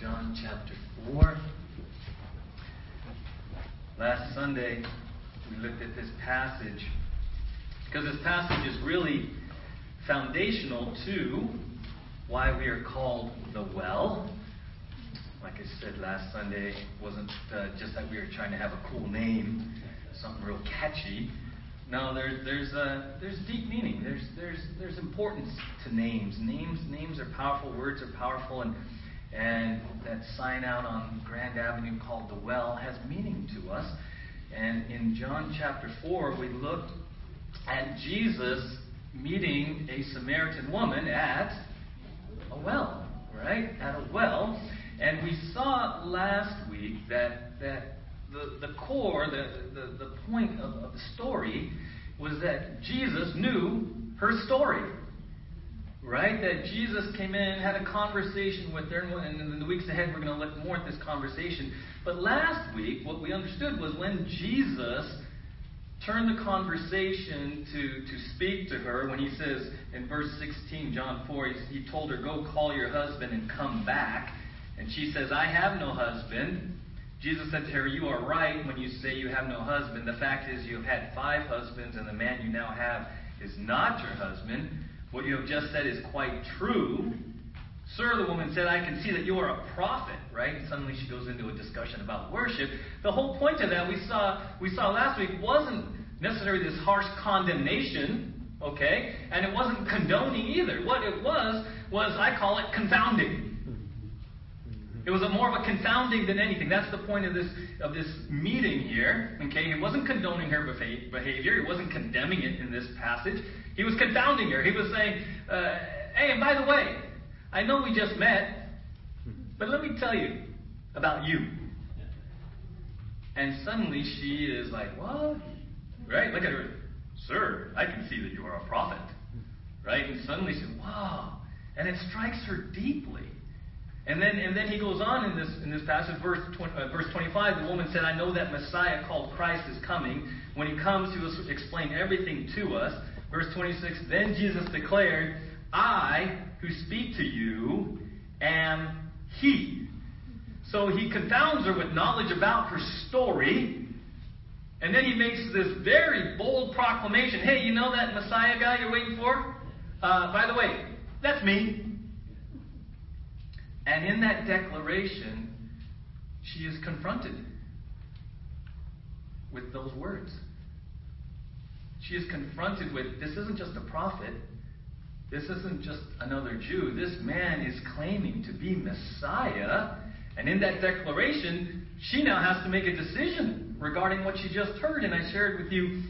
John chapter 4. Last Sunday, we looked at this passage because this passage is really foundational to why we are called the well. Like I said last Sunday, it wasn't uh, just that we were trying to have a cool name, something real catchy. No, there's there's uh, there's deep meaning. There's there's there's importance to names. Names names are powerful. Words are powerful, and and that sign out on Grand Avenue called the Well has meaning to us. And in John chapter four, we looked at Jesus meeting a Samaritan woman at a well, right? At a well, and we saw last week that that the, the core, the, the, the point of, of the story was that Jesus knew her story. Right? That Jesus came in, had a conversation with her, and in the weeks ahead we're going to look more at this conversation. But last week, what we understood was when Jesus turned the conversation to, to speak to her, when he says in verse 16, John 4, he, he told her, Go call your husband and come back. And she says, I have no husband. Jesus said to her, You are right when you say you have no husband. The fact is, you have had five husbands, and the man you now have is not your husband. What you have just said is quite true. Sir, the woman said, I can see that you are a prophet, right? Suddenly she goes into a discussion about worship. The whole point of that we saw we saw last week wasn't necessarily this harsh condemnation, okay? And it wasn't condoning either. What it was was I call it confounding. It was more of a confounding than anything. That's the point of this of this meeting here. Okay, he wasn't condoning her behavior. He wasn't condemning it in this passage. He was confounding her. He was saying, uh, "Hey, and by the way, I know we just met, but let me tell you about you." And suddenly she is like, "What?" Right? Look at her, sir. I can see that you are a prophet. Right? And suddenly she said, "Wow!" And it strikes her deeply. And then, and then he goes on in this, in this passage, verse, 20, uh, verse 25. The woman said, I know that Messiah called Christ is coming. When he comes, he will explain everything to us. Verse 26 Then Jesus declared, I who speak to you am he. So he confounds her with knowledge about her story. And then he makes this very bold proclamation Hey, you know that Messiah guy you're waiting for? Uh, by the way, that's me. And in that declaration, she is confronted with those words. She is confronted with this isn't just a prophet, this isn't just another Jew. This man is claiming to be Messiah. And in that declaration, she now has to make a decision regarding what she just heard. And I shared with you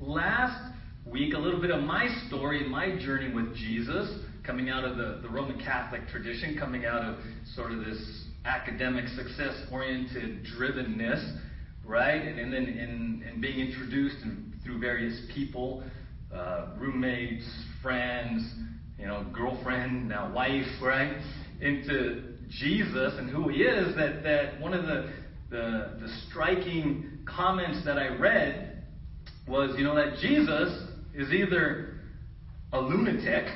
last week a little bit of my story and my journey with Jesus coming out of the, the Roman Catholic tradition, coming out of sort of this academic success oriented drivenness, right? And, and then in, in being introduced in, through various people, uh, roommates, friends, you know, girlfriend, now wife, right? Into Jesus and who he is, that, that one of the, the, the striking comments that I read was, you know, that Jesus is either a lunatic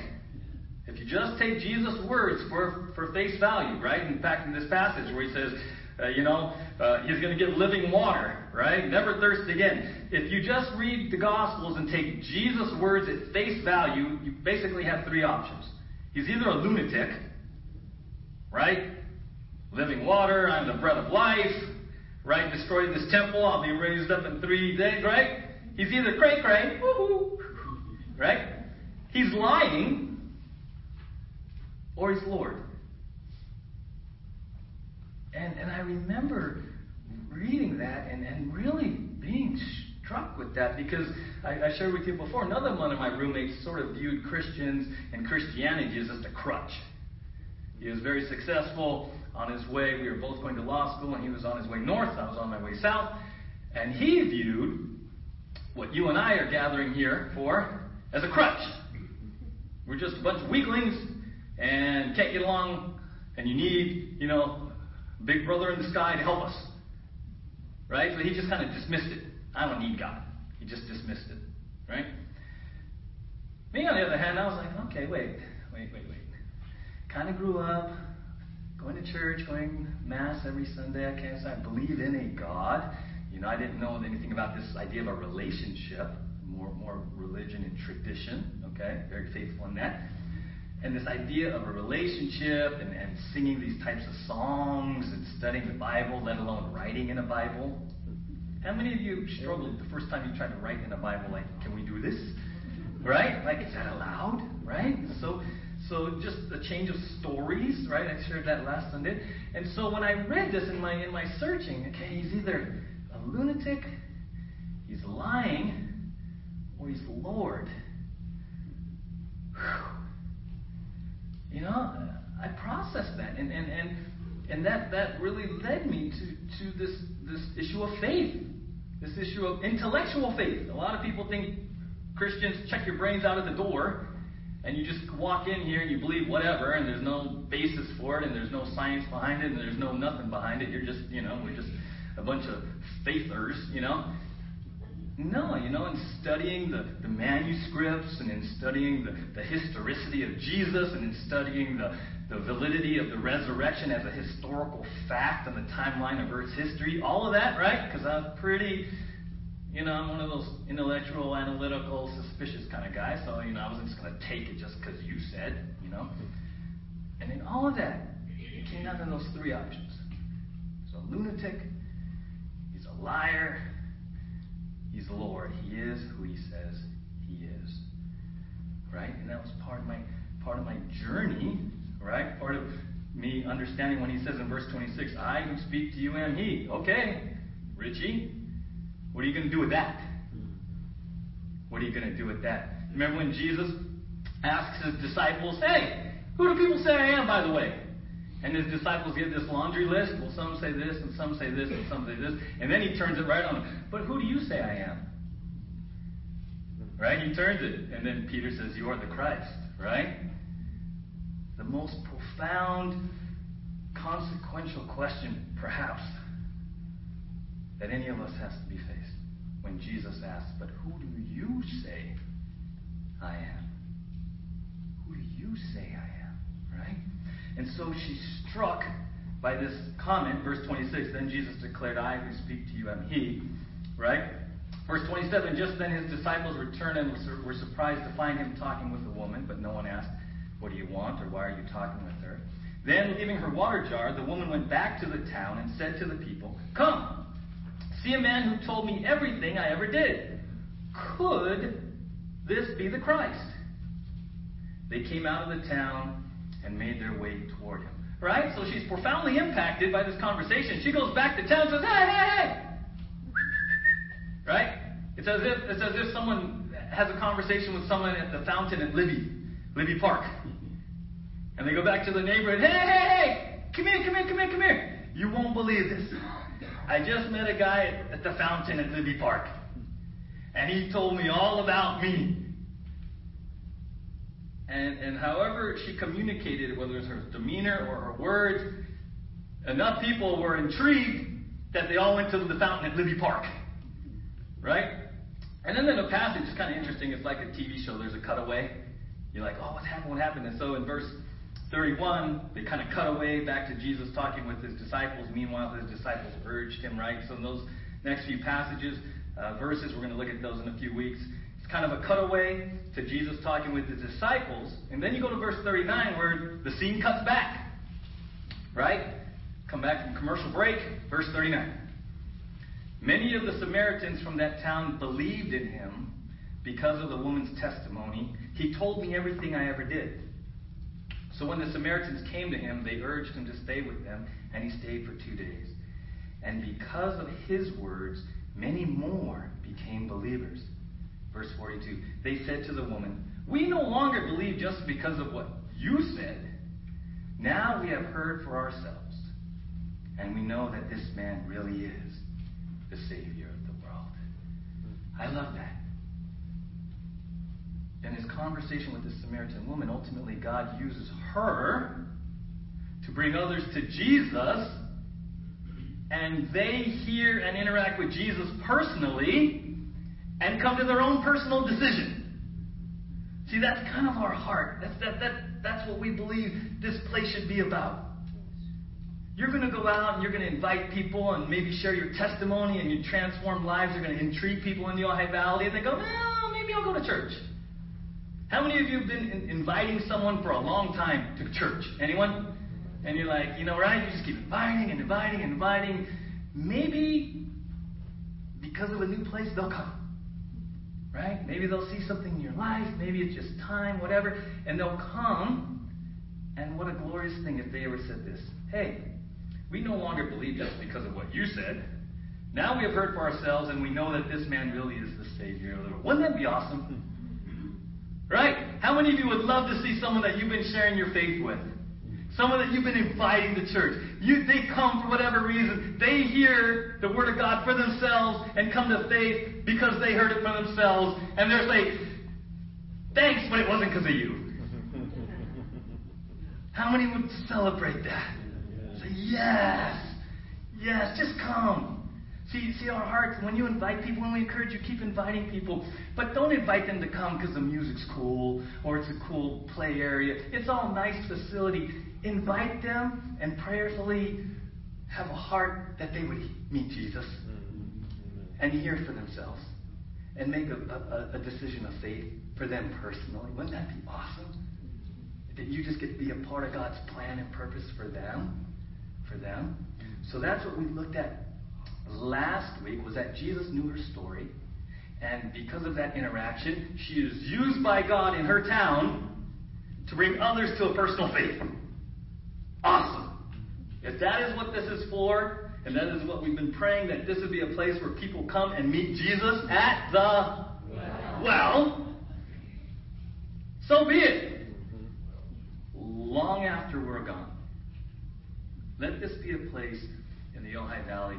if you just take Jesus' words for, for face value, right? In fact, in this passage where he says, uh, you know, uh, he's going to get living water, right? Never thirst again. If you just read the Gospels and take Jesus' words at face value, you basically have three options. He's either a lunatic, right? Living water, I'm the bread of life, right? Destroy this temple, I'll be raised up in three days, right? He's either cray cray, right? He's lying, or he's Lord. And, and I remember reading that and, and really being struck with that because I, I shared with you before, another one of my roommates sort of viewed Christians and Christianity as just a crutch. He was very successful on his way. We were both going to law school, and he was on his way north. I was on my way south. And he viewed what you and I are gathering here for as a crutch. We're just a bunch of weaklings and can't get along, and you need, you know, big brother in the sky to help us. Right? So he just kind of dismissed it. I don't need God. He just dismissed it. Right? Me, on the other hand, I was like, okay, wait, wait, wait, wait. Kind of grew up going to church, going mass every Sunday. I can't say I believe in a God. You know, I didn't know anything about this idea of a relationship, more more religion and tradition. Okay, very faithful in that. And this idea of a relationship and, and singing these types of songs and studying the Bible, let alone writing in a Bible. How many of you struggled the first time you tried to write in a Bible? Like, can we do this? Right? Like, is that allowed? Right? So, so just a change of stories, right? I shared that last Sunday. And so when I read this in my in my searching, okay, he's either a lunatic, he's lying, or he's Lord. Whew. You know, I processed that, and and and and that that really led me to to this this issue of faith, this issue of intellectual faith. A lot of people think Christians check your brains out of the door, and you just walk in here and you believe whatever, and there's no basis for it, and there's no science behind it, and there's no nothing behind it. You're just you know we're just a bunch of faithers, you know. No, you know, in studying the, the manuscripts and in studying the, the historicity of Jesus and in studying the, the validity of the resurrection as a historical fact on the timeline of Earth's history, all of that, right? Because I'm pretty, you know, I'm one of those intellectual, analytical, suspicious kind of guys. So, you know, I wasn't just going to take it just because you said, you know. And in all of that, it came down to those three options. So, a lunatic, he's a liar, He's the Lord. He is who he says he is. Right? And that was part of my part of my journey, right? Part of me understanding when he says in verse 26, I who speak to you am he. Okay, Richie, what are you going to do with that? Mm-hmm. What are you going to do with that? Remember when Jesus asks his disciples, Hey, who do people say I am, by the way? And his disciples give this laundry list. Well, some say this, and some say this, and some say this. And then he turns it right on them. But who do you say I am? Right? He turns it. And then Peter says, You are the Christ. Right? The most profound, consequential question, perhaps, that any of us has to be faced when Jesus asks, But who do you say I am? Who do you say I am? Right? And so she's struck by this comment, verse 26. Then Jesus declared, I who speak to you am he. Right? Verse 27 Just then his disciples returned and were surprised to find him talking with a woman, but no one asked, What do you want, or why are you talking with her? Then, leaving her water jar, the woman went back to the town and said to the people, Come, see a man who told me everything I ever did. Could this be the Christ? They came out of the town and made their way toward him. Right? So she's profoundly impacted by this conversation. She goes back to town and says, Hey, hey, hey! Right? It's as if it's as if someone has a conversation with someone at the fountain at Libbey, Libbey Park. And they go back to the neighborhood, hey, hey, hey, come here, come here, come here, come here. You won't believe this. I just met a guy at the fountain at Libbey Park. And he told me all about me. And, and however she communicated, whether it was her demeanor or her words, enough people were intrigued that they all went to the fountain at Libbey Park. Right? And then in the passage, it's kind of interesting. It's like a TV show. There's a cutaway. You're like, oh, what happened? What happened? And so in verse 31, they kind of cut away back to Jesus talking with his disciples. Meanwhile, his disciples urged him, right? So in those next few passages, uh, verses, we're going to look at those in a few weeks kind of a cutaway to Jesus talking with his disciples. And then you go to verse 39 where the scene cuts back. Right? Come back from commercial break. Verse 39. Many of the Samaritans from that town believed in him because of the woman's testimony. He told me everything I ever did. So when the Samaritans came to him, they urged him to stay with them, and he stayed for two days. And because of his words, many more became believers. Verse 42 They said to the woman, We no longer believe just because of what you said. Now we have heard for ourselves, and we know that this man really is the Savior of the world. I love that. In his conversation with the Samaritan woman, ultimately God uses her to bring others to Jesus, and they hear and interact with Jesus personally and come to their own personal decision. See, that's kind of our heart. That's, that, that, that's what we believe this place should be about. you're going to go out and you're going to invite people and maybe share your testimony and you transform lives. You're going to intrigue people in the Ojai Valley and they go, well, maybe I'll go to church. How many of you have been in- inviting someone for a long time to church? Anyone? And you're like, you know, right? You just keep inviting and inviting and inviting. Maybe because of a new place, they'll come. Right? Maybe they'll see something in your life. Maybe it's just time, whatever. And they'll come. And what a glorious thing if they ever said this Hey, we no longer believe just because of what you said. Now we have heard for ourselves and we know that this man really is the Savior of the world. Wouldn't that be awesome? Mm-hmm. Right? How many of you would love to see someone that you've been sharing your faith with? Someone that you've been inviting to church. You, they come for whatever reason. They hear the Word of God for themselves and come to faith because they heard it for themselves. And they're like, thanks, but it wasn't because of you. How many would celebrate that? Say, yes, yes, just come. See, see our hearts. When you invite people, when we encourage you, keep inviting people. But don't invite them to come because the music's cool or it's a cool play area. It's all nice facility. Invite them and prayerfully have a heart that they would meet Jesus mm-hmm. and hear for themselves and make a, a, a decision of faith for them personally. Wouldn't that be awesome? That you just get to be a part of God's plan and purpose for them, for them. So that's what we looked at last week was that Jesus knew her story, and because of that interaction, she is used by God in her town to bring others to a personal faith. Awesome. If that is what this is for, and that is what we've been praying, that this would be a place where people come and meet Jesus at the well, well so be it. Long after we're gone. Let this be a place in the Ojai Valley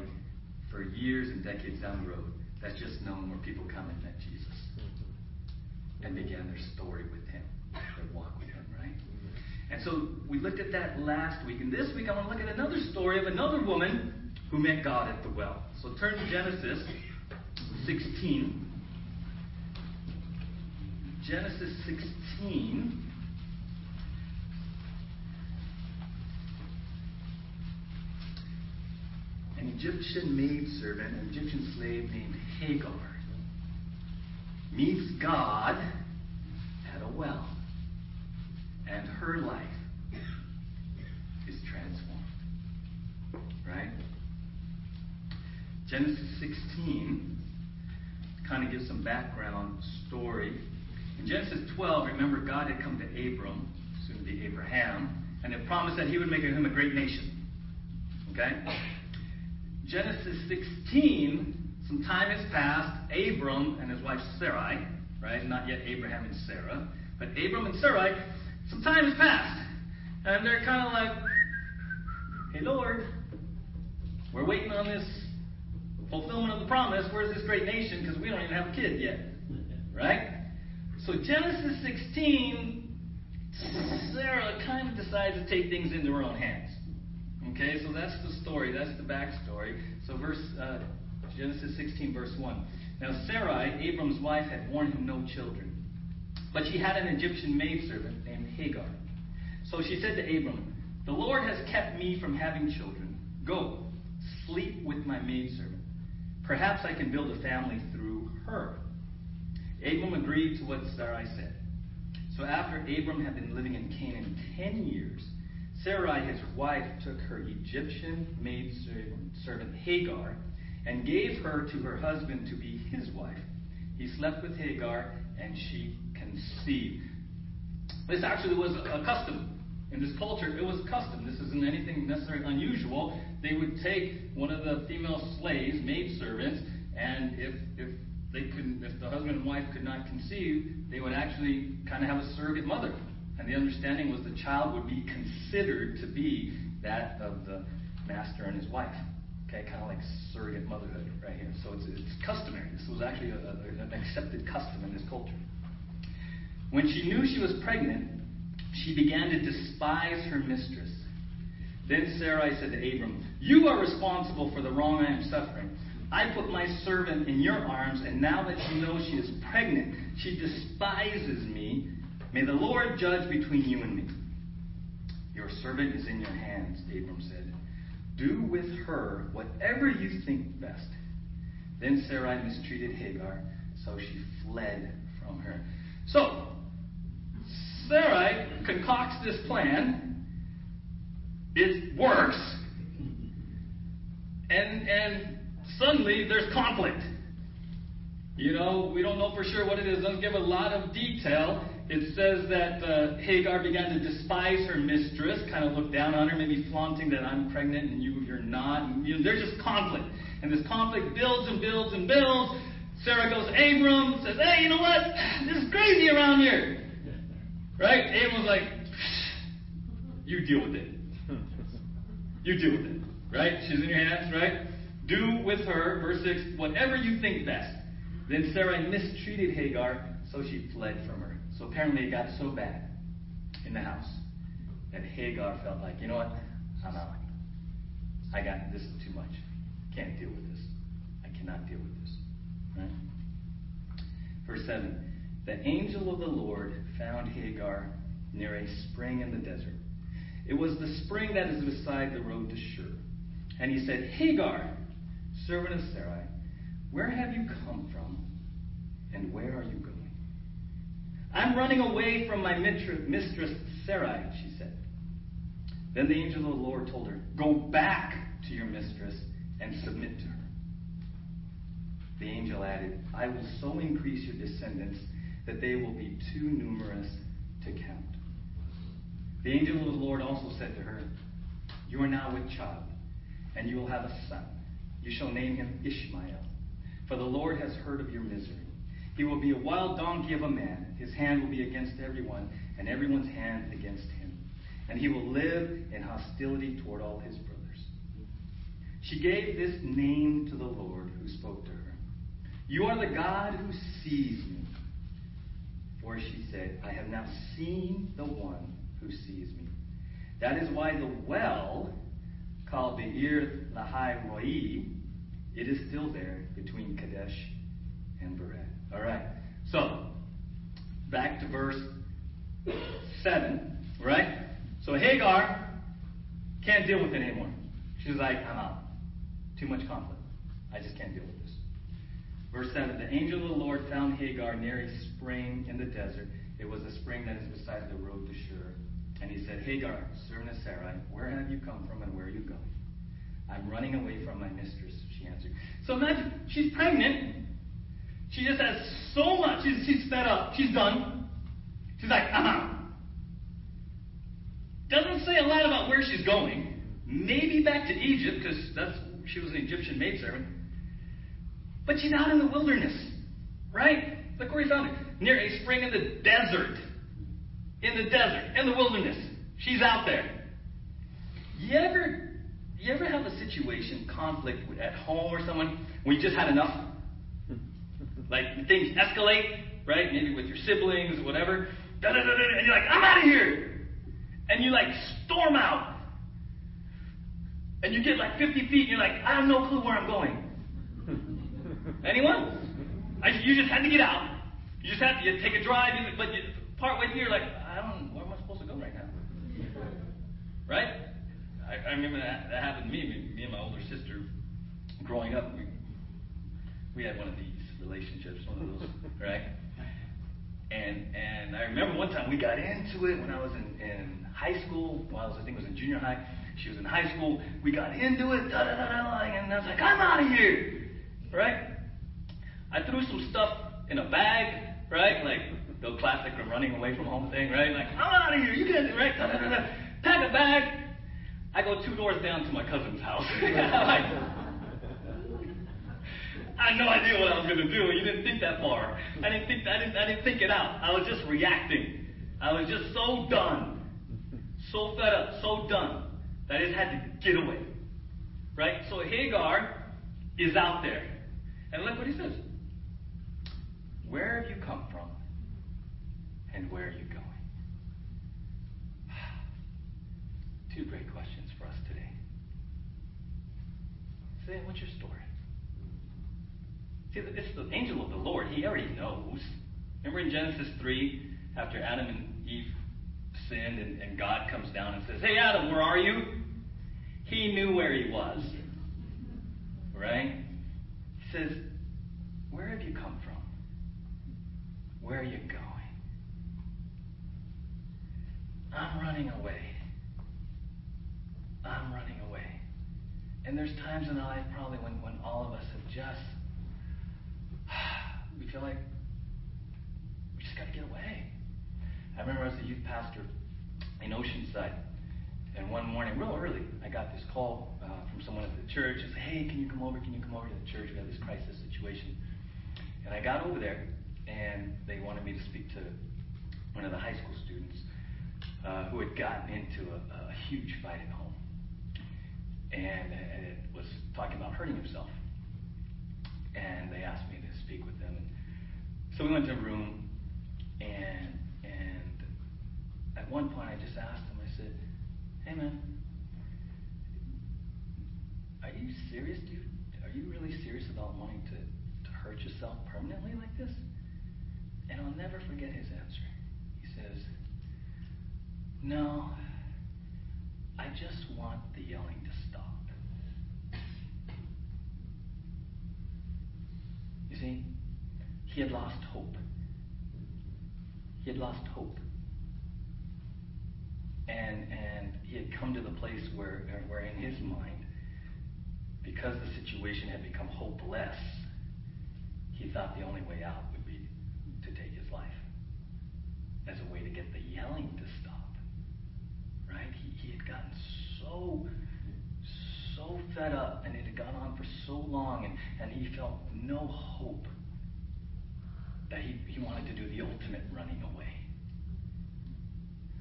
for years and decades down the road that's just known where people come and met Jesus and began their story with him, their walk with him, right? And so we looked at that last week. And this week I want to look at another story of another woman who met God at the well. So turn to Genesis 16. Genesis 16. an Egyptian maidservant, an Egyptian slave named Hagar, meets God at a well. And her life is transformed. Right? Genesis 16 kind of gives some background story. In Genesis 12, remember, God had come to Abram, soon to be Abraham, and had promised that he would make him a great nation. Okay? Genesis 16, some time has passed. Abram and his wife Sarai, right? Not yet Abraham and Sarah, but Abram and Sarai, some time has passed. And they're kind of like, hey, Lord, we're waiting on this fulfillment of the promise. Where's this great nation? Because we don't even have a kid yet. Right? So Genesis 16, Sarah kind of decides to take things into her own hands. Okay, so that's the story. That's the backstory. So verse uh, Genesis 16, verse 1. Now Sarai, Abram's wife, had borne him no children, but she had an Egyptian maidservant named Hagar. So she said to Abram, "The Lord has kept me from having children. Go, sleep with my maidservant. Perhaps I can build a family through her." Abram agreed to what Sarai said. So after Abram had been living in Canaan ten years, Sarai, his wife, took her Egyptian maidservant Hagar and gave her to her husband to be his wife. He slept with Hagar and she conceived. This actually was a custom. In this culture, it was a custom. This isn't anything necessarily unusual. They would take one of the female slaves, maidservants, and if, if they couldn't, if the husband and wife could not conceive, they would actually kind of have a surrogate mother. And the understanding was the child would be considered to be that of the master and his wife. Okay, kind of like surrogate motherhood right here. So it's, it's customary. This was actually a, a, an accepted custom in this culture. When she knew she was pregnant, she began to despise her mistress. Then Sarai said to Abram, You are responsible for the wrong I am suffering. I put my servant in your arms, and now that she knows she is pregnant, she despises me May the Lord judge between you and me. Your servant is in your hands, Abram said. Do with her whatever you think best. Then Sarai mistreated Hagar, so she fled from her. So, Sarai concocts this plan. It works. And, and suddenly there's conflict. You know, we don't know for sure what it is. Doesn't give a lot of detail. It says that uh, Hagar began to despise her mistress, kind of look down on her, maybe flaunting that I'm pregnant and you, you're not. And, you know, there's just conflict. And this conflict builds and builds and builds. Sarah goes to Abram, says, hey, you know what? This is crazy around here. Right? Abram's like, you deal with it. You deal with it. Right? She's in your hands, right? Do with her, verse 6, whatever you think best. Then Sarai mistreated Hagar, so she fled from her. So apparently it got so bad in the house that Hagar felt like, you know what? I'm out. I got this is too much. Can't deal with this. I cannot deal with this. Right? Verse 7 The angel of the Lord found Hagar near a spring in the desert. It was the spring that is beside the road to Shur. And he said, Hagar, servant of Sarai, where have you come from, and where are you going? I'm running away from my mistress Sarai, she said. Then the angel of the Lord told her, Go back to your mistress and submit to her. The angel added, I will so increase your descendants that they will be too numerous to count. The angel of the Lord also said to her, You are now with child, and you will have a son. You shall name him Ishmael, for the Lord has heard of your misery. He will be a wild donkey of a man. His hand will be against everyone, and everyone's hand against him. And he will live in hostility toward all his brothers. She gave this name to the Lord who spoke to her You are the God who sees me. For she said, I have now seen the one who sees me. That is why the well, called the Beer Lahai Roi, it is still there between Kadesh and Bered. All right. So, back to verse 7, right? So Hagar can't deal with it anymore. She's like, I'm out. Too much conflict. I just can't deal with this. Verse 7 The angel of the Lord found Hagar near a spring in the desert. It was a spring that is beside the road to Shur. And he said, Hagar, servant of Sarai, where have you come from and where are you going? I'm running away from my mistress, she answered. So imagine, she's pregnant. She just has so much. She's, she's fed up. She's done. She's like, uh huh. Doesn't say a lot about where she's going. Maybe back to Egypt, because that's she was an Egyptian maidservant. But she's out in the wilderness, right? Look where he found her. Near a spring in the desert. In the desert, in the wilderness. She's out there. You ever you ever have a situation, conflict at home or someone, when you just had enough? Like things escalate, right? Maybe with your siblings, or whatever. And you're like, I'm out of here. And you like storm out. And you get like 50 feet, and you're like, I have no clue where I'm going. Anyone? I, you just had to get out. You just had to you take a drive, but you, part way through, you're like, I don't, where am I supposed to go right now? Right? I, I remember that, that happened to me. me. Me and my older sister, growing up, we, we had one of these relationships, one of those, right? And and I remember one time we got into it when I was in, in high school. Well, I was I think it was in junior high. She was in high school. We got into it, da da da da, and I was like, I'm out of here, right? I threw some stuff in a bag, right? Like the classic running away from home thing, right? Like, I'm out of here. You guys, right? Pack a bag. I go two doors down to my cousin's house. like, I had no idea what I was to do. You didn't think that far. I didn't think. I didn't. I didn't think it out. I was just reacting. I was just so done, so fed up, so done that I just had to get away. Right. So Hagar is out there, and look what he says. Where have you come from, and where are you going? Two great questions for us today. Say, what's your story? See, it's the angel of the Lord. He already knows. Remember in Genesis 3, after Adam and Eve sinned, and, and God comes down and says, Hey, Adam, where are you? He knew where he was. Right? He says, Where have you come from? Where are you going? I'm running away. I'm running away. And there's times in our life probably when, when all of us have just, we feel like we just got to get away. I remember as a youth pastor in Oceanside, and one morning, real early, I got this call uh, from someone at the church said, Hey, can you come over? Can you come over to the church? We have this crisis situation. And I got over there, and they wanted me to speak to one of the high school students uh, who had gotten into a, a huge fight at home and, and it was talking about hurting himself. And they asked me to speak with them. And so we went to a room, and and at one point I just asked him. I said, "Hey man, are you serious, dude? Are you really serious about wanting to to hurt yourself permanently like this?" And I'll never forget his answer. He says, "No." I just want the yelling to stop. You see, he had lost hope. He had lost hope. And, and he had come to the place where, where, in his mind, because the situation had become hopeless, he thought the only way out would be to take his life as a way to get the yelling to stop right? He, he had gotten so, so fed up, and it had gone on for so long, and, and he felt no hope that he, he wanted to do the ultimate running away.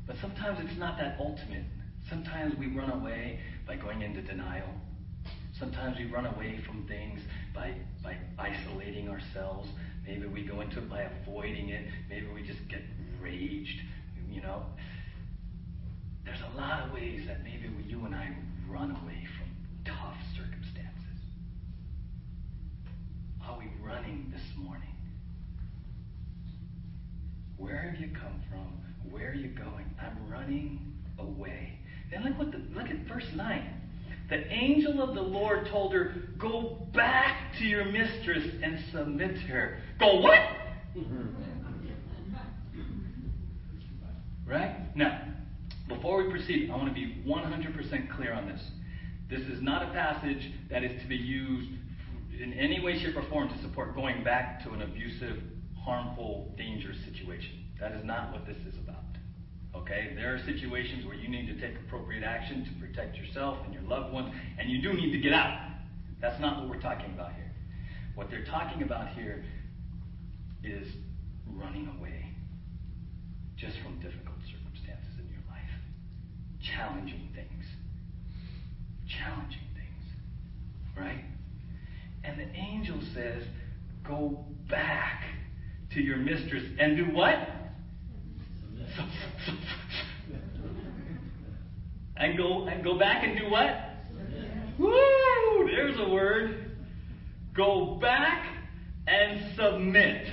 But sometimes it's not that ultimate. Sometimes we run away by going into denial. Sometimes we run away from things by, by isolating ourselves. Maybe we go into it by avoiding it. Maybe we just get raged, you know. There's a lot of ways that maybe you and I run away from tough circumstances. Are we running this morning? Where have you come from? Where are you going? I'm running away. Then look what the, look at verse 9. The angel of the Lord told her, Go back to your mistress and submit to her. Go what? right? Now, before we proceed, I want to be 100% clear on this. This is not a passage that is to be used in any way, shape, or form to support going back to an abusive, harmful, dangerous situation. That is not what this is about. Okay? There are situations where you need to take appropriate action to protect yourself and your loved ones, and you do need to get out. That's not what we're talking about here. What they're talking about here is running away just from difficult circumstances in your life, challenging things, challenging things, right? And the angel says, Go back to your mistress and do what? and go and go back and do what? Woo! There's a word. Go back and submit.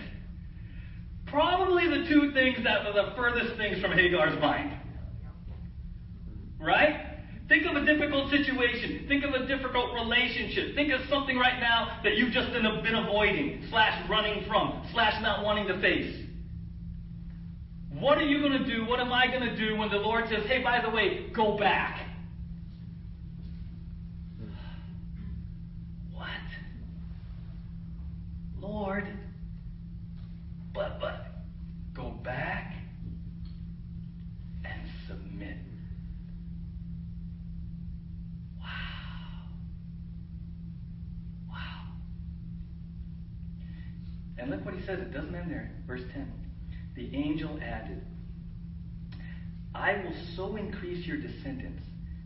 Probably the two things that were the furthest things from Hagar's mind. Right? Think of a difficult situation. Think of a difficult relationship. Think of something right now that you've just been, been avoiding, slash running from, slash not wanting to face. What are you going to do? What am I going to do when the Lord says, hey, by the way, go back? What? Lord, but, but, go back and submit. Wow. Wow. And look what he says. It doesn't end there. Verse 10. The angel added, I will so increase your descendants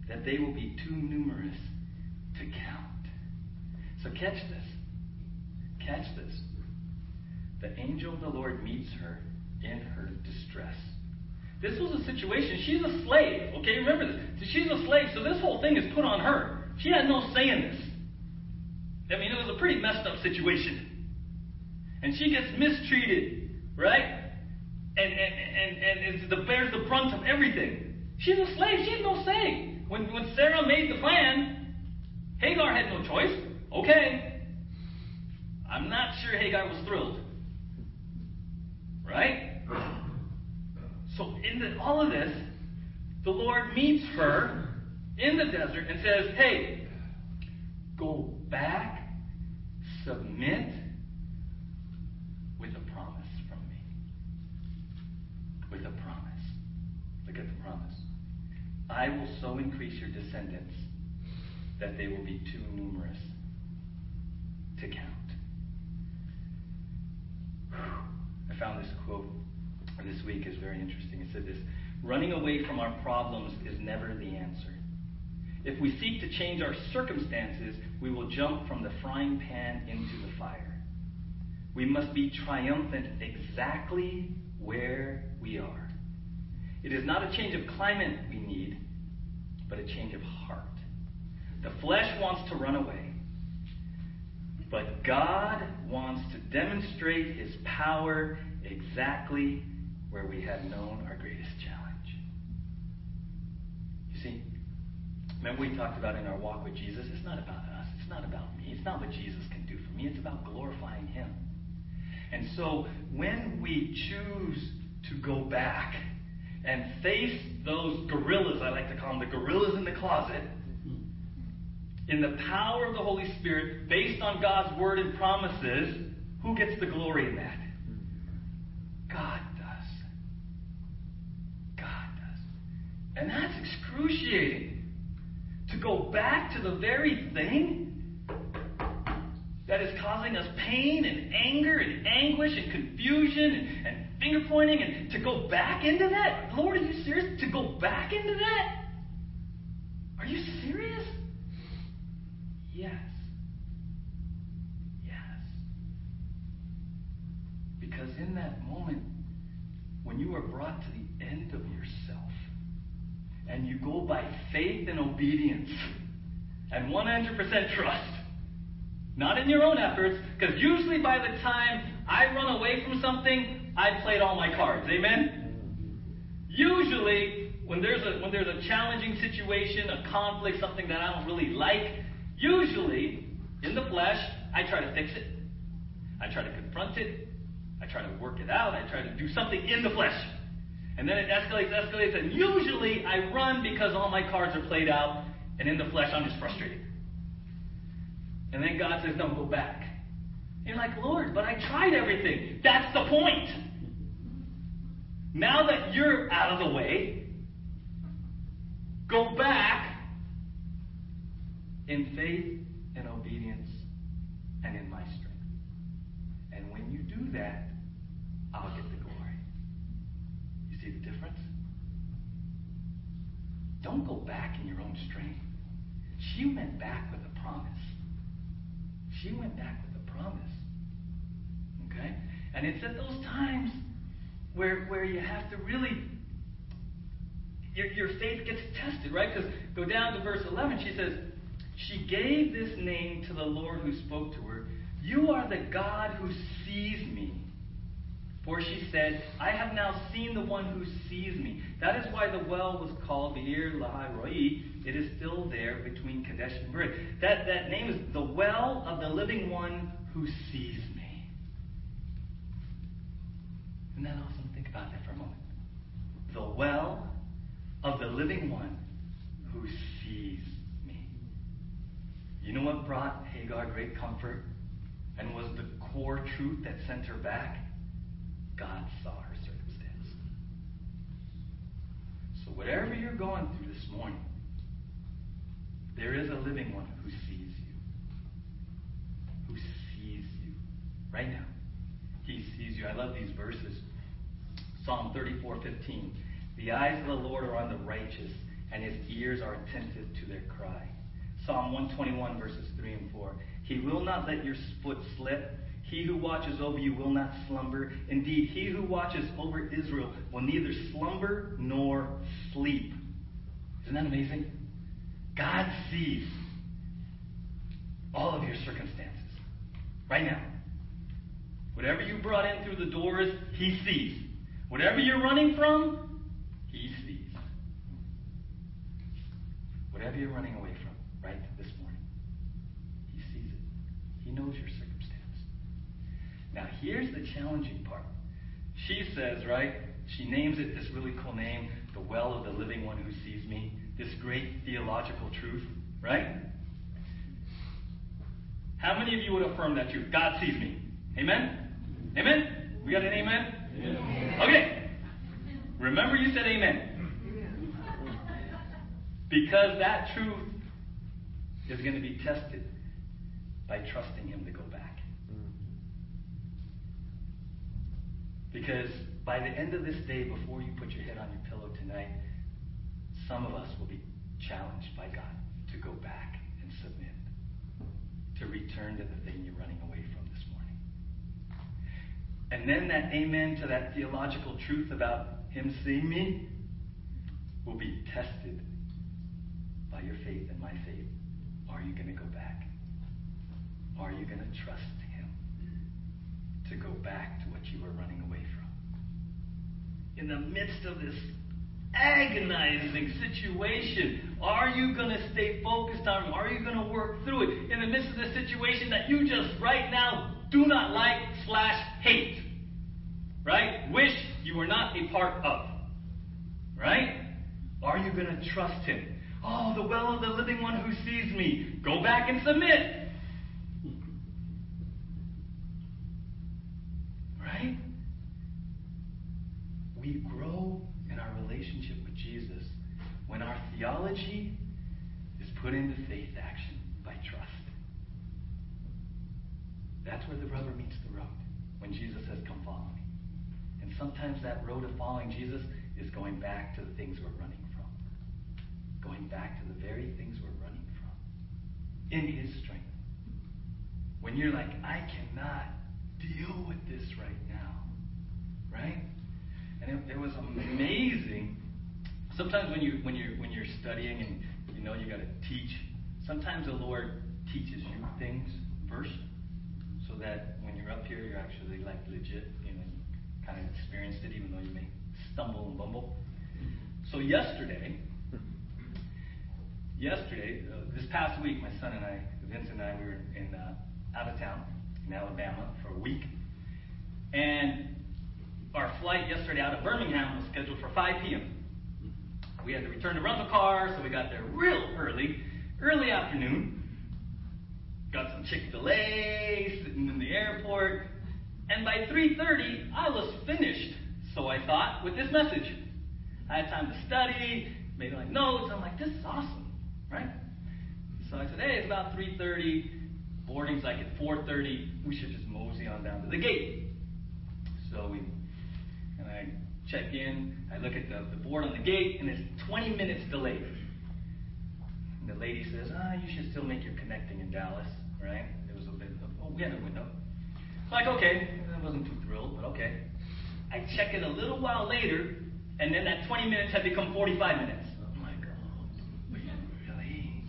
that they will be too numerous to count. So catch this. Catch this. The angel of the Lord meets her in her distress. This was a situation. She's a slave. Okay, remember this. She's a slave, so this whole thing is put on her. She had no say in this. I mean, it was a pretty messed up situation. And she gets mistreated, right? And and and, and is the bears the brunt of everything. She's a slave. She has no say. When, when Sarah made the plan, Hagar had no choice. Okay. I'm not sure Hagar was thrilled. Right? So, in the, all of this, the Lord meets her in the desert and says, Hey, go back, submit with a promise from me. With a promise. Look at the promise. I will so increase your descendants that they will be too numerous to count. I found this quote this week is very interesting. It said this Running away from our problems is never the answer. If we seek to change our circumstances, we will jump from the frying pan into the fire. We must be triumphant exactly where we are. It is not a change of climate we need, but a change of heart. The flesh wants to run away, but God wants to demonstrate his power exactly where we have known our greatest challenge. You see, remember we talked about in our walk with Jesus, it's not about us, it's not about me, it's not what Jesus can do for me, it's about glorifying him. And so when we choose to go back and face those gorillas, I like to call them the gorillas in the closet, in the power of the Holy Spirit, based on God's word and promises, who gets the glory in that? God does. God does. And that's excruciating. To go back to the very thing that is causing us pain and anger and anguish and confusion and, and finger pointing and to go back into that? Lord, are you serious? To go back into that? Are you serious? Yes. Yes. Because in that moment, when you are brought to the end of yourself, and you go by faith and obedience and 100% trust, not in your own efforts, because usually by the time I run away from something, I played all my cards. Amen? Usually, when there's a when there's a challenging situation, a conflict, something that I don't really like, usually in the flesh, I try to fix it. I try to confront it. I try to work it out. I try to do something in the flesh. And then it escalates, escalates, and usually I run because all my cards are played out, and in the flesh I'm just frustrated. And then God says, No, go back. You're like, Lord, but I tried everything. That's the point. Now that you're out of the way, go back in faith and obedience and in my strength. And when you do that, I'll get the glory. You see the difference? Don't go back in your own strength. She went back with a promise. She went back with promise. Okay? And it's at those times where, where you have to really, your, your faith gets tested, right? Because go down to verse 11, she says, She gave this name to the Lord who spoke to her. You are the God who sees me. For she said, I have now seen the one who sees me. That is why the well was called Beer Lahai Roi. It is still there between Kadesh and Bered. That, that name is the well of the living one who sees me. Isn't that awesome? Think about that for a moment. The well of the living one who sees me. You know what brought Hagar great comfort and was the core truth that sent her back? God saw her circumstance. So, whatever you're going through this morning, there is a living one who sees you. Right now. He sees you. I love these verses. Psalm 34:15. The eyes of the Lord are on the righteous, and his ears are attentive to their cry. Psalm 121, verses 3 and 4. He will not let your foot slip. He who watches over you will not slumber. Indeed, he who watches over Israel will neither slumber nor sleep. Isn't that amazing? God sees all of your circumstances right now. Whatever you brought in through the doors, he sees. Whatever you're running from, he sees. whatever you're running away from, right, this morning. He sees it. He knows your circumstance. Now, here's the challenging part. She says, right, she names it this really cool name, the well of the living one who sees me, this great theological truth, right? How many of you would affirm that truth? God sees me. Amen? Amen? We got an amen? Yeah. Okay. Remember you said amen. Because that truth is going to be tested by trusting Him to go back. Because by the end of this day, before you put your head on your pillow tonight, some of us will be challenged by God to go back and submit, to return to the thing you're running away from. And then that amen to that theological truth about Him seeing me will be tested by your faith and my faith. Are you going to go back? Are you going to trust Him to go back to what you were running away from? In the midst of this agonizing situation, are you going to stay focused on Him? Are you going to work through it in the midst of the situation that you just right now do not like slash hate? Right? Wish you were not a part of. Right? Are you going to trust Him? Oh, the well of the living one who sees me. Go back and submit. Right? We grow in our relationship with Jesus when our theology is put into faith action by trust. That's where the rubber meets the road when Jesus says, Come follow me. And sometimes that road of following Jesus is going back to the things we're running from. Going back to the very things we're running from. In His strength. When you're like, I cannot deal with this right now. Right? And it, it was amazing. Sometimes when you when you're when you're studying and you know you got to teach, sometimes the Lord teaches you things first, so that when you're up here, you're actually like legit, you know, kind of experienced it, even though you may stumble and bumble. So yesterday, yesterday, uh, this past week, my son and I, Vince and I, we were in uh, out of town in Alabama for a week, and our flight yesterday out of Birmingham was scheduled for 5 p.m. We had to return to rental car, so we got there real early, early afternoon. Got some Chick-fil-A, sitting in the airport, and by 3:30 I was finished. So I thought with this message, I had time to study, made my notes. I'm like, this is awesome, right? So I said, hey, it's about 3:30. Boarding's like at 4:30. We should just mosey on down to the gate. So we and I check in. I look at the, the board on the gate, and it's 20 minutes delayed. And the lady says, ah, you should still make your connecting in Dallas, right? There was a bit of, oh, we had a window. Like, okay, I wasn't too thrilled, but okay. I check it a little while later, and then that 20 minutes had become 45 minutes. I'm like, oh, really?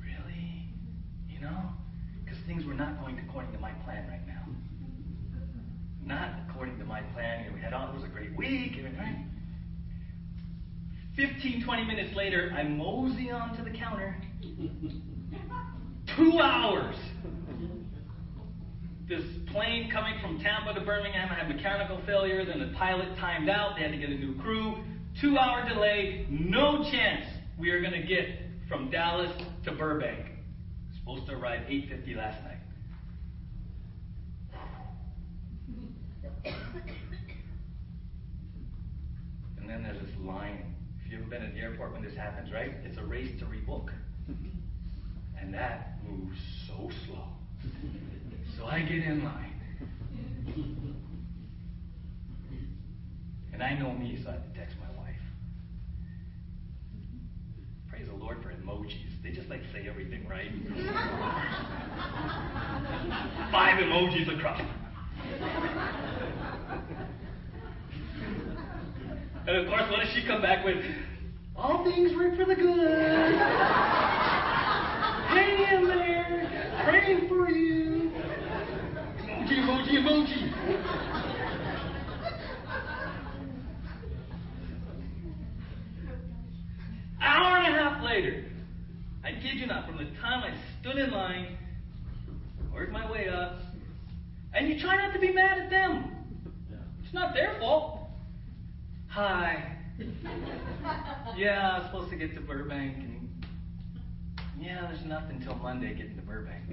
Really? You know? Because things were not going according to my plan right now. Not according to my plan. You know, we had all, it was a great week, right? 15, 20 minutes later, I mosey onto the counter. Two hours. This plane coming from Tampa to Birmingham had mechanical failure. Then the pilot timed out. They had to get a new crew. Two hour delay. No chance we are going to get from Dallas to Burbank. Supposed to arrive 8:50 last night. And then there's this line. If you've ever been at the airport when this happens, right? It's a race to rebook. And that moves so slow. So I get in line. And I know me, so I have to text my wife. Praise the Lord for emojis. They just like say everything right. Five emojis across. And of course, what does she come back with? All things work for the good. Hang in there. Praying for you. Emoji, emoji, emoji. Hour and a half later, I kid you not, from the time I stood in line, worked my way up, and you try not to be mad at them. It's not their fault. Hi. Yeah, I was supposed to get to Burbank, and yeah, there's nothing till Monday getting to Burbank.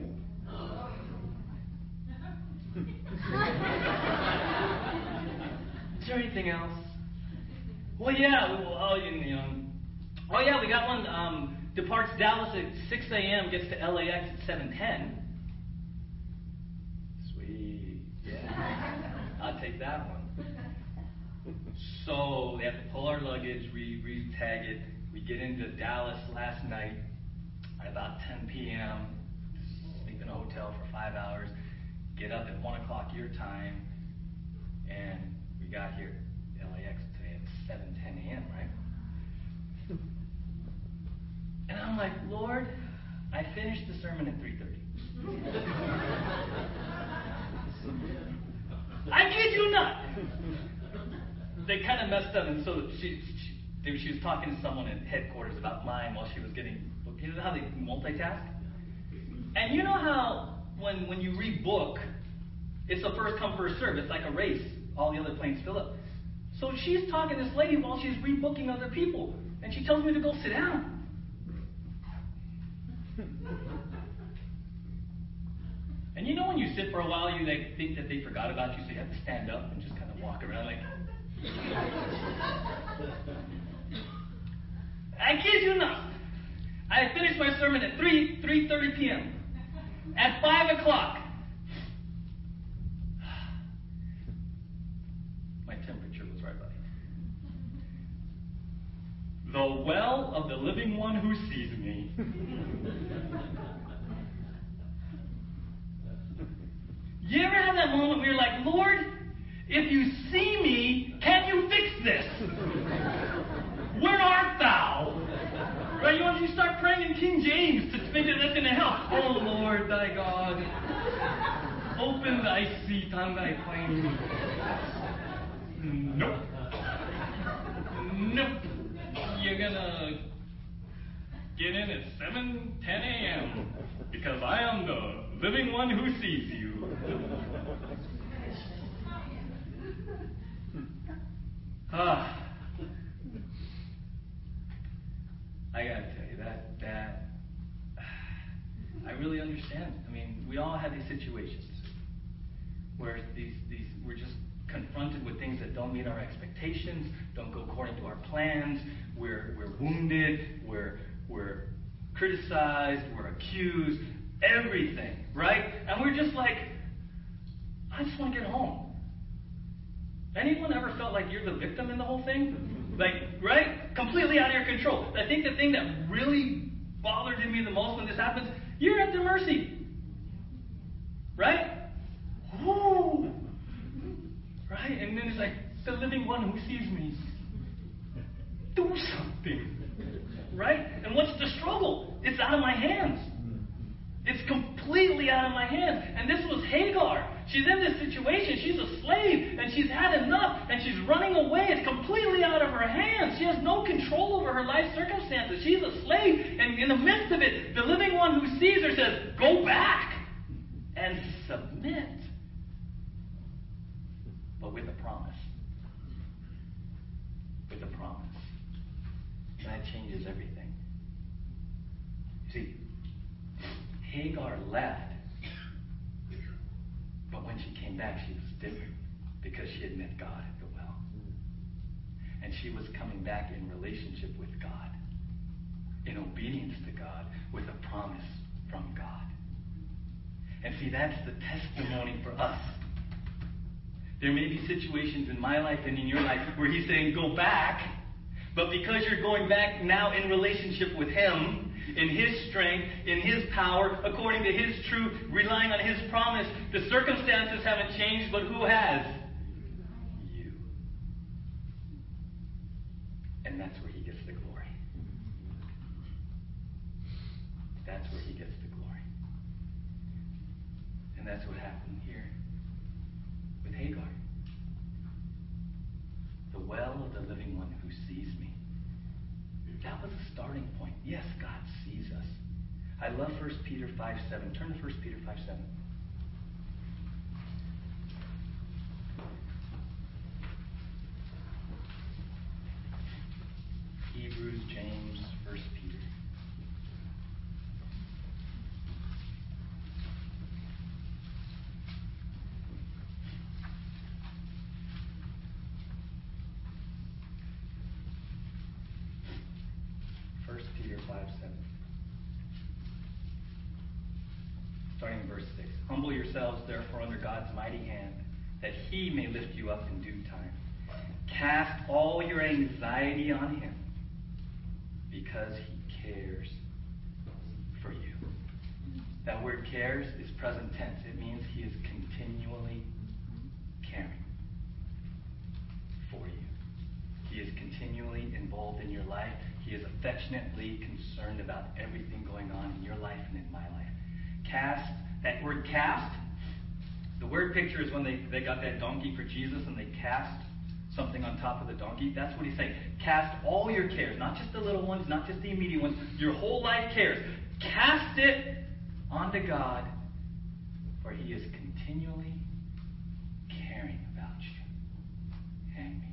Is there anything else? Well, yeah. Well, oh, you know. Oh, yeah. We got one. Um, departs Dallas at 6 a.m. Gets to LAX at 7:10. Sweet. Yeah. I'll take that one. So they have to pull our luggage, re re-tag it. We get into Dallas last night at about 10 p.m. Sleep in a hotel for five hours. Get up at one o'clock your time, and we got here LAX today at 7:10 a.m. Right? Hmm. And I'm like, Lord, I finished the sermon at 3:30. I kid you not. They kind of messed up, and so she, she, she was talking to someone at headquarters about mine while she was getting. You know how they multitask? And you know how when when you rebook, it's a first come first serve. It's like a race. All the other planes fill up. So she's talking to this lady while she's rebooking other people, and she tells me to go sit down. And you know when you sit for a while, you like, think that they forgot about you, so you have to stand up and just kind of walk around like. I kid you not. I finished my sermon at 3 3:30 p.m. At 5 o'clock, my temperature was right by. The well of the living one who sees me. You ever have that moment where you're like, Lord, if you see me, can you fix this? Where art thou? Right? You want you start praying in King James to think that that's going to help. Oh Lord, thy God, open thy seat on thy plane. Nope. Nope. You're gonna get in at 7, 10 a.m. because I am the living one who sees you. Ah. I gotta tell you that that I really understand. I mean, we all have these situations where these these we're just confronted with things that don't meet our expectations, don't go according to our plans. We're we're wounded. We're we're criticized. We're accused. Everything, right? And we're just like, I just want to get home. Anyone ever felt like you're the victim in the whole thing? Like, right? Completely out of your control. I think the thing that really bothered me the most when this happens, you're at their mercy. Right? Woo! Right? And then it's like, the living one who sees me. Do something. Right? And what's the struggle? It's out of my hands. It's completely out of my hands. And this was Hagar. She's in this situation. She's a slave, and she's had enough, and she's running away. It's completely out of her hands. She has no control over her life circumstances. She's a slave, and in the midst of it, the living one who sees her says, Go back and submit. But with a promise. With a promise. That changes everything. See, Hagar left, but when she came back, she was different because she had met God at the well. And she was coming back in relationship with God, in obedience to God, with a promise from God. And see, that's the testimony for us. There may be situations in my life and in your life where He's saying, go back, but because you're going back now in relationship with Him, in His strength, in His power, according to His truth, relying on His promise. The circumstances haven't changed, but who has? You. And that's where He gets the glory. That's where He gets the glory. And that's what happened here with Hagar. The well of the living one who sees me. That was a starting I love 1 Peter 5 7. Turn to 1 Peter 5 7. Hebrews, James, 1 Peter. First Peter 5 7. Starting in verse 6. Humble yourselves, therefore, under God's mighty hand, that he may lift you up in due time. Cast all your anxiety on him, because he cares for you. That word cares is present tense. It means he is continually caring for you. He is continually involved in your life. He is affectionately concerned about everything going on in your life and in my life. Cast, that word cast, the word picture is when they, they got that donkey for Jesus and they cast something on top of the donkey. That's what he's saying. Cast all your cares, not just the little ones, not just the immediate ones, your whole life cares. Cast it onto God, for he is continually caring about you and me.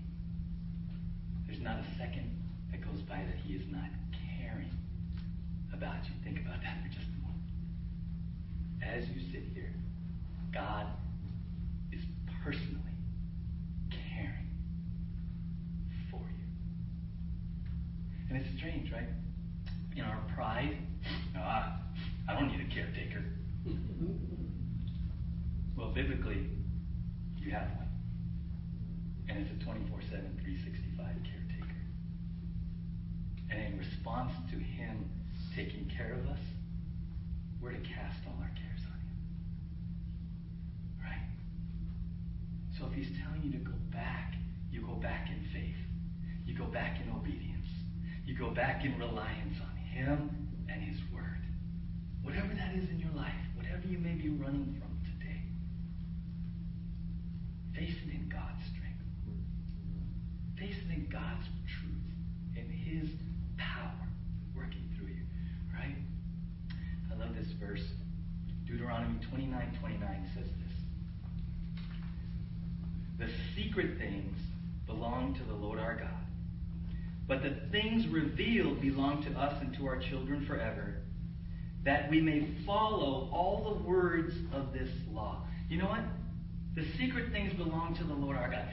There's not a second that goes by that he is not caring about you. Think about that for just a moment. As you sit here, God is personally caring for you. And it's strange, right? In our pride, ah, I don't need a caretaker. Well, biblically, you have one. And it's a 24 7, 365 caretaker. And in response to Him taking care of us, we're to cast all our cares on Him. Right? So if He's telling you to go back, you go back in faith. You go back in obedience. You go back in reliance on Him and His Word. Whatever that is in your life, whatever you may be running from today, face it in God's strength. Face it in God's truth, in His power working through you. Right? I love this verse. Deuteronomy 29 29 says The secret things belong to the Lord our God. But the things revealed belong to us and to our children forever, that we may follow all the words of this law. You know what? The secret things belong to the Lord our God.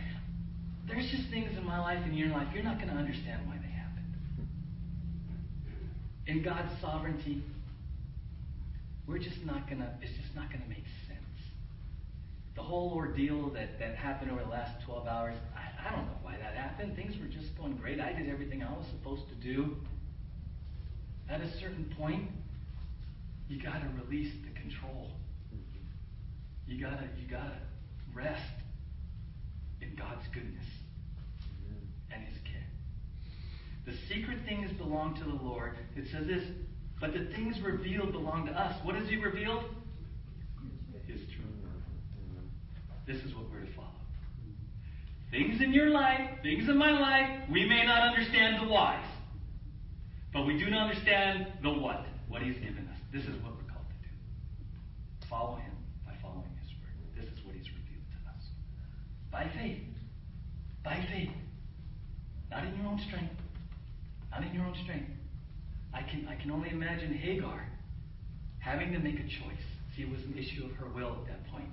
There's just things in my life and your life you're not going to understand why they happened. In God's sovereignty, we're just not going to, it's just not going to make sense. The whole ordeal that, that happened over the last 12 hours, I, I don't know why that happened. Things were just going great. I did everything I was supposed to do. At a certain point, you got to release the control. You got to you got to rest in God's goodness and his care. The secret things belong to the Lord. It says this, but the things revealed belong to us. What has he revealed? His truth. This is what we're to follow. Things in your life, things in my life, we may not understand the whys. But we do not understand the what, what he's given us. This is what we're called to do. Follow him by following his word. This is what he's revealed to us. By faith. By faith. Not in your own strength. Not in your own strength. I can, I can only imagine Hagar having to make a choice. See, it was an issue of her will at that point.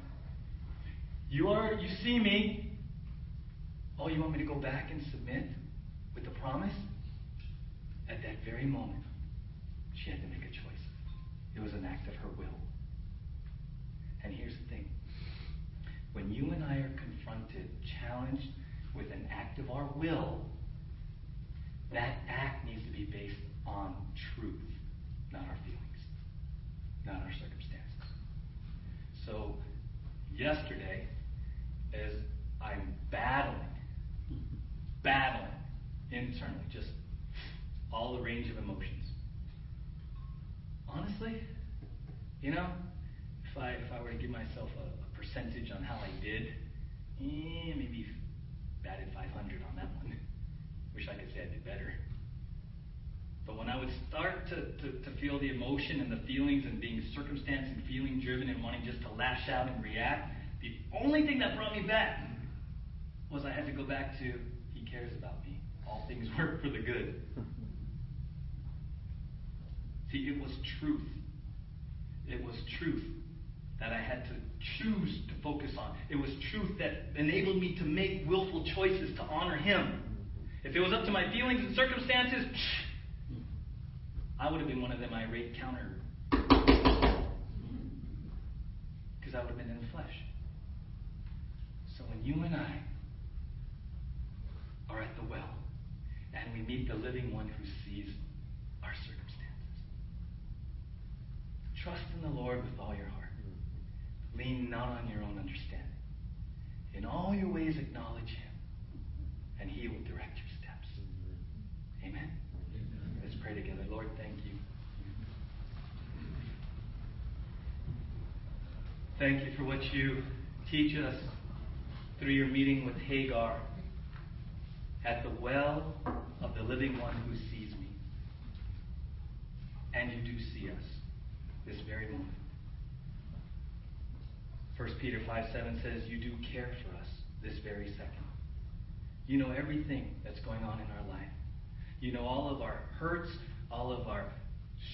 You are, you see me. Oh, you want me to go back and submit with the promise? At that very moment, she had to make a choice. It was an act of her will. And here's the thing when you and I are confronted, challenged with an act of our will, that act needs to be based on truth, not our feelings, not our circumstances. So, yesterday, as I'm battling, battling internally, just all the range of emotions. Honestly, you know, if I if I were to give myself a, a percentage on how I did, eh, maybe batted 500 on that one. Wish I could say I did better. But when I would start to, to, to feel the emotion and the feelings and being circumstance and feeling driven and wanting just to lash out and react, the only thing that brought me back was I had to go back to He cares about me. All things work for the good. See, it was truth. It was truth that I had to choose to focus on. It was truth that enabled me to make willful choices to honor Him. If it was up to my feelings and circumstances, I would have been one of them irate counter. Mm-hmm. Because I would have been in the flesh. When you and I are at the well and we meet the living one who sees our circumstances, trust in the Lord with all your heart. Lean not on your own understanding. In all your ways, acknowledge Him, and He will direct your steps. Amen. Let's pray together. Lord, thank you. Thank you for what you teach us through your meeting with Hagar at the well of the living one who sees me. And you do see us this very moment. 1 Peter 5 7 says, You do care for us this very second. You know everything that's going on in our life. You know all of our hurts, all of our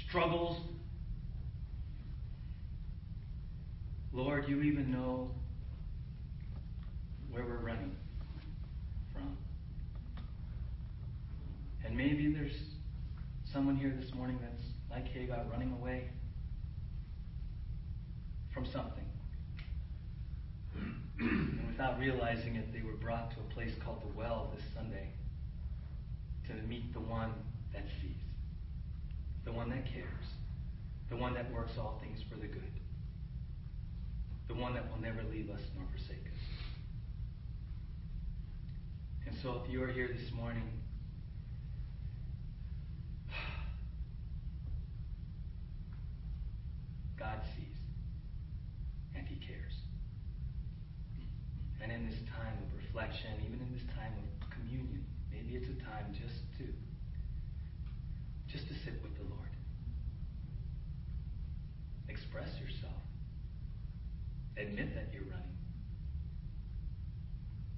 struggles. Lord, you even know where we're running from. And maybe there's someone here this morning that's like Hagar, running away from something. and without realizing it, they were brought to a place called the well this Sunday to meet the one that sees, the one that cares, the one that works all things for the good, the one that will never leave us nor forsake us. And so, if you are here this morning, God sees and He cares. And in this time of reflection, even in this time of communion, maybe it's a time just to just to sit with the Lord. Express yourself. Admit that you're running.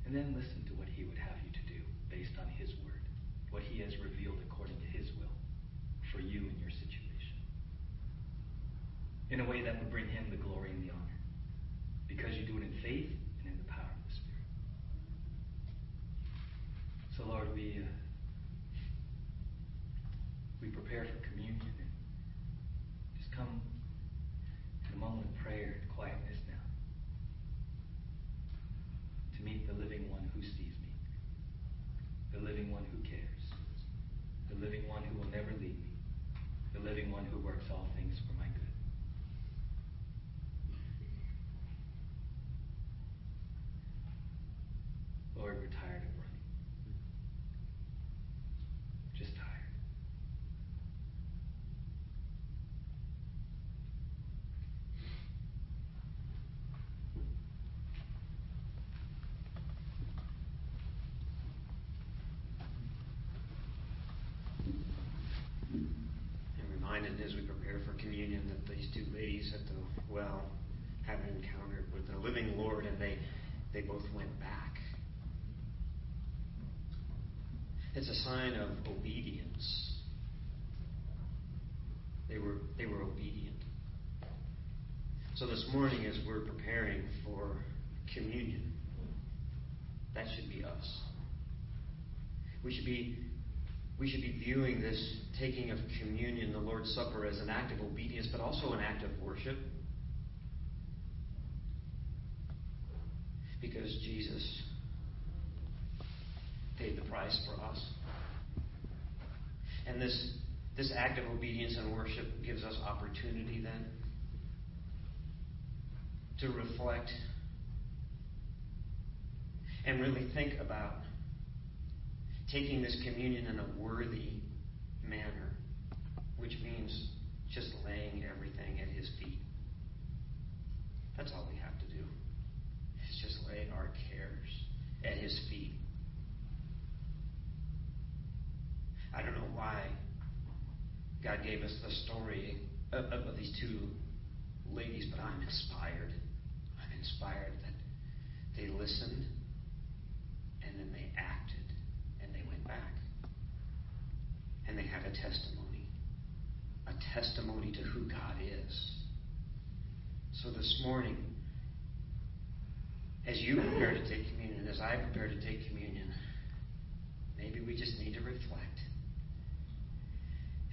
And then listen to what he would have you to do based on his word, what he has revealed according to his will for you in your situation. In a way that would bring him the glory and the honor. Because you do it in faith and in the power of the Spirit. So, Lord, we, uh, we prepare for communion and just come in a moment of prayer and quietness now to meet the living one sees me, the living one who cares, the living one who will never leave me, the living one who works all things for my good. Lord, we're tired of running. Just tired. And reminded as we prepare for communion that at the well had an encounter with the living Lord and they, they both went back. It's a sign of obedience. They were, they were obedient. So this morning, as we're preparing for communion, that should be us. We should be we should be viewing this taking of communion, the Lord's Supper, as an act of obedience, but also an act of worship. Because Jesus paid the price for us. And this, this act of obedience and worship gives us opportunity then to reflect and really think about taking this communion in a worthy manner, which means just laying everything at His feet. That's all we have to do. Is just lay our cares at His feet. I don't know why God gave us the story of, of, of these two ladies, but I'm inspired. I'm inspired that they listened and then they acted and they went back. And they have a testimony. A testimony to who God is. So this morning, as you prepare to take communion, as I prepare to take communion, maybe we just need to reflect.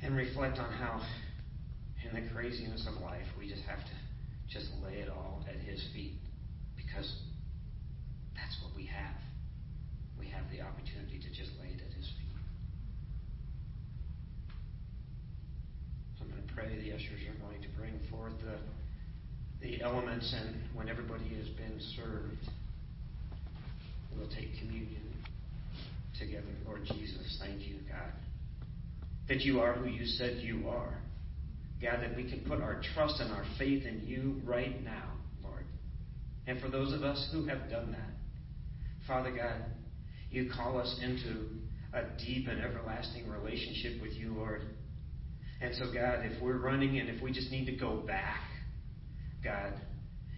And reflect on how, in the craziness of life, we just have to just lay it all at His feet. Because that's what we have. We have the opportunity to just lay it at His feet. To pray. The ushers are going to bring forth the the elements, and when everybody has been served, we'll take communion together. Lord Jesus, thank you, God, that you are who you said you are. God, that we can put our trust and our faith in you right now, Lord. And for those of us who have done that, Father God, you call us into a deep and everlasting relationship with you, Lord. And so, God, if we're running and if we just need to go back, God,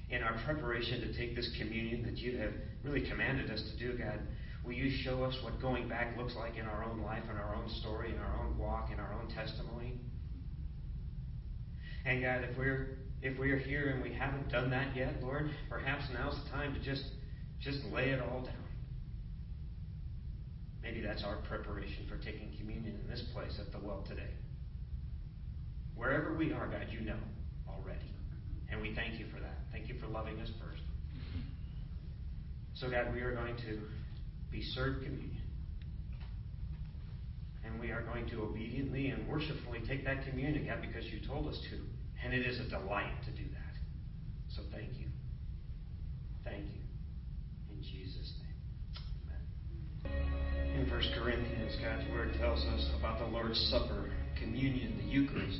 in our preparation to take this communion that you have really commanded us to do, God, will you show us what going back looks like in our own life, in our own story, in our own walk, in our own testimony? And God, if we're if we're here and we haven't done that yet, Lord, perhaps now's the time to just just lay it all down. Maybe that's our preparation for taking communion in this place at the well today. Wherever we are, God, you know already. And we thank you for that. Thank you for loving us first. So, God, we are going to be served communion. And we are going to obediently and worshipfully take that communion, God, because you told us to. And it is a delight to do that. So thank you. Thank you. In Jesus' name. Amen. In 1 Corinthians, God's Word tells us about the Lord's Supper, communion, the Eucharist.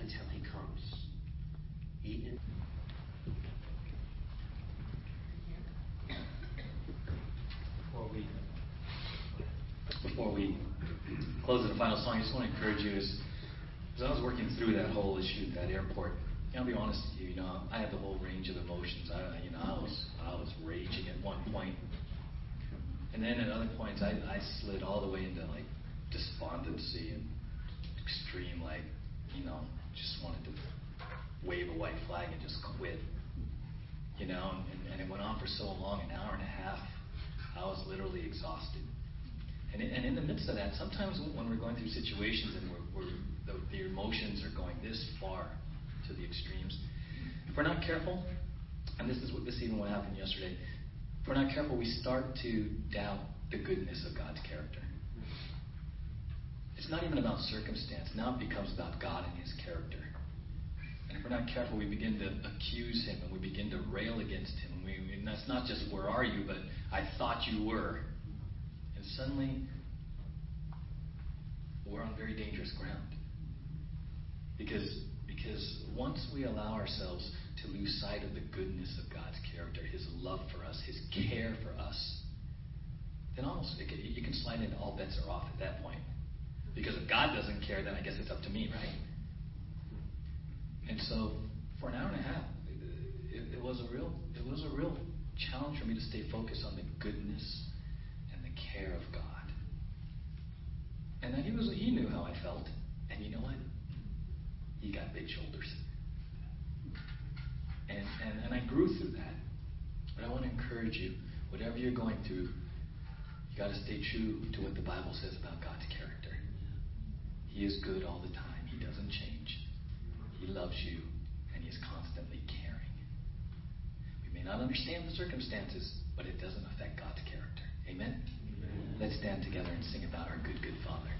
until he comes. Eat and Before we before we close in the final song, I just want to encourage you as, as I was working through that whole issue at that airport. I'll be honest with you, you know, I had the whole range of emotions. I, you know, I was I was raging at one point, and then at other points, I, I slid all the way into like despondency and extreme, like, wanted to wave a white flag and just quit. You know, and, and it went on for so long, an hour and a half. I was literally exhausted. And, and in the midst of that, sometimes when we're going through situations and we're, we're, the, the emotions are going this far to the extremes, if we're not careful, and this is what this even what happened yesterday, if we're not careful, we start to doubt the goodness of God's character. It's not even about circumstance. Now it becomes about God and His character. We're not careful, we begin to accuse Him and we begin to rail against Him. And, we, and that's not just where are you, but I thought you were. And suddenly, we're on very dangerous ground. Because, because once we allow ourselves to lose sight of the goodness of God's character, His love for us, His care for us, then almost can, you can slide into all bets are off at that point. Because if God doesn't care, then I guess it's up to me, right? And so, for an hour and a half, it, was a real, it was a real challenge for me to stay focused on the goodness and the care of God. And that he was, he knew how I felt, and you know what? He got big shoulders. And, and, and I grew through that. But I want to encourage you, whatever you're going through, you got to stay true to what the Bible says about God's character. He is good all the time. He doesn't change. He loves you, and He is constantly caring. We may not understand the circumstances, but it doesn't affect God's character. Amen? Amen. Let's stand together and sing about our good, good Father.